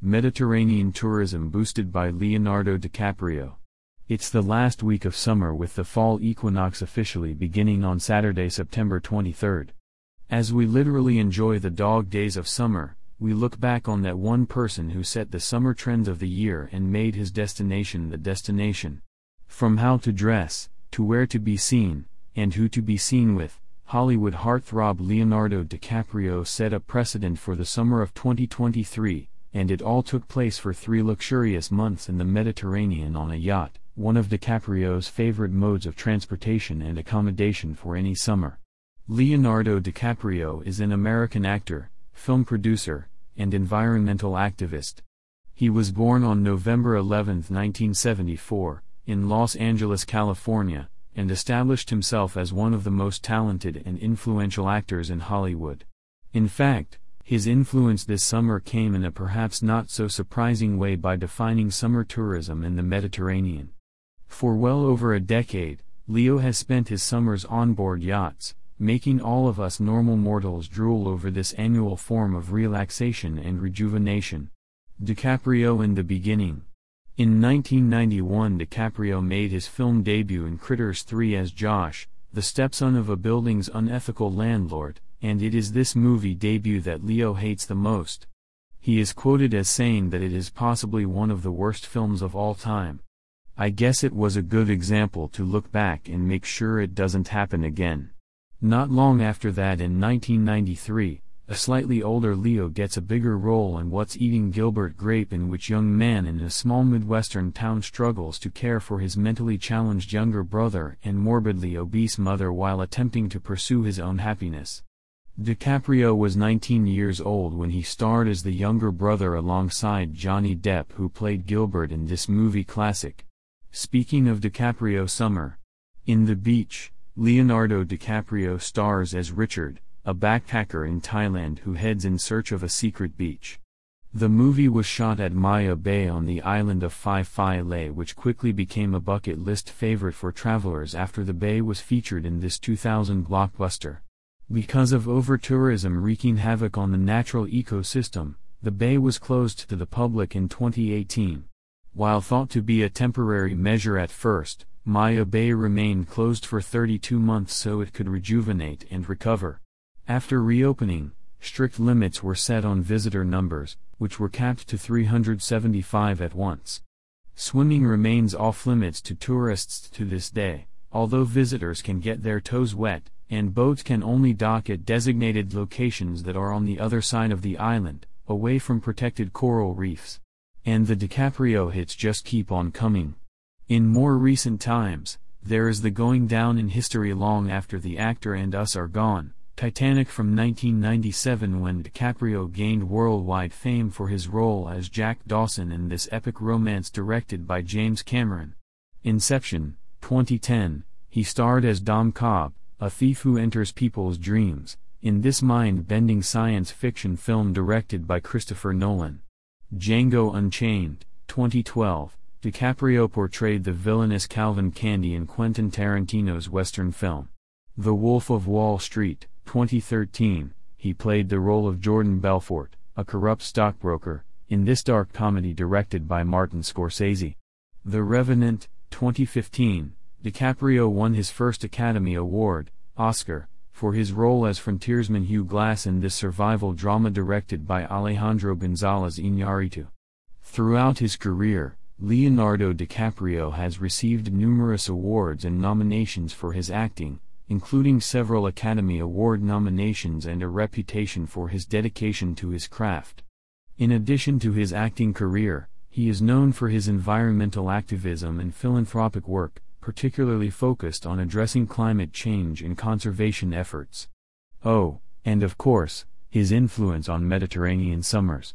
Mediterranean tourism boosted by Leonardo DiCaprio. It's the last week of summer with the fall equinox officially beginning on Saturday, September 23rd. As we literally enjoy the dog days of summer, we look back on that one person who set the summer trends of the year and made his destination the destination. From how to dress, to where to be seen, and who to be seen with, Hollywood heartthrob Leonardo DiCaprio set a precedent for the summer of 2023, and it all took place for three luxurious months in the Mediterranean on a yacht, one of DiCaprio's favorite modes of transportation and accommodation for any summer. Leonardo DiCaprio is an American actor, film producer, and environmental activist. He was born on November 11, 1974, in Los Angeles, California, and established himself as one of the most talented and influential actors in Hollywood. In fact, his influence this summer came in a perhaps not so surprising way by defining summer tourism in the Mediterranean. For well over a decade, Leo has spent his summers on board yachts, making all of us normal mortals drool over this annual form of relaxation and rejuvenation. DiCaprio in the beginning. In 1991, DiCaprio made his film debut in Critters 3 as Josh, the stepson of a building's unethical landlord, and it is this movie debut that Leo hates the most. He is quoted as saying that it is possibly one of the worst films of all time. I guess it was a good example to look back and make sure it doesn't happen again. Not long after that in 1993, a slightly older Leo gets a bigger role in What's Eating Gilbert Grape in which young man in a small Midwestern town struggles to care for his mentally challenged younger brother and morbidly obese mother while attempting to pursue his own happiness. DiCaprio was 19 years old when he starred as the younger brother alongside Johnny Depp who played Gilbert in this movie classic. Speaking of DiCaprio summer. In The Beach, Leonardo DiCaprio stars as Richard, a backpacker in Thailand who heads in search of a secret beach. The movie was shot at Maya Bay on the island of Phi Phi Lei which quickly became a bucket list favorite for travelers after the bay was featured in this 2000 blockbuster. Because of over-tourism wreaking havoc on the natural ecosystem, the bay was closed to the public in 2018. While thought to be a temporary measure at first, Maya Bay remained closed for 32 months so it could rejuvenate and recover. After reopening, strict limits were set on visitor numbers, which were capped to 375 at once. Swimming remains off limits to tourists to this day, although visitors can get their toes wet, and boats can only dock at designated locations that are on the other side of the island, away from protected coral reefs. And the DiCaprio hits just keep on coming. In more recent times, there is the going down in history long after the actor and us are gone. Titanic from 1997 when DiCaprio gained worldwide fame for his role as Jack Dawson in this epic romance directed by James Cameron. Inception, 2010, he starred as Dom Cobb, a thief who enters people's dreams, in this mind-bending science fiction film directed by Christopher Nolan. Django Unchained, 2012, DiCaprio portrayed the villainous Calvin Candie in Quentin Tarantino's Western film. The Wolf of Wall Street, 2013, he played the role of Jordan Belfort, a corrupt stockbroker, in this dark comedy directed by Martin Scorsese. The Revenant, 2015, DiCaprio won his first Academy Award, Oscar, for his role as frontiersman Hugh Glass in this survival drama directed by Alejandro González Iñárritu. Throughout his career, Leonardo DiCaprio has received numerous awards and nominations for his acting, including several Academy Award nominations and a reputation for his dedication to his craft. In addition to his acting career, he is known for his environmental activism and philanthropic work, particularly focused on addressing climate change and conservation efforts. Oh, and of course, his influence on Mediterranean summers.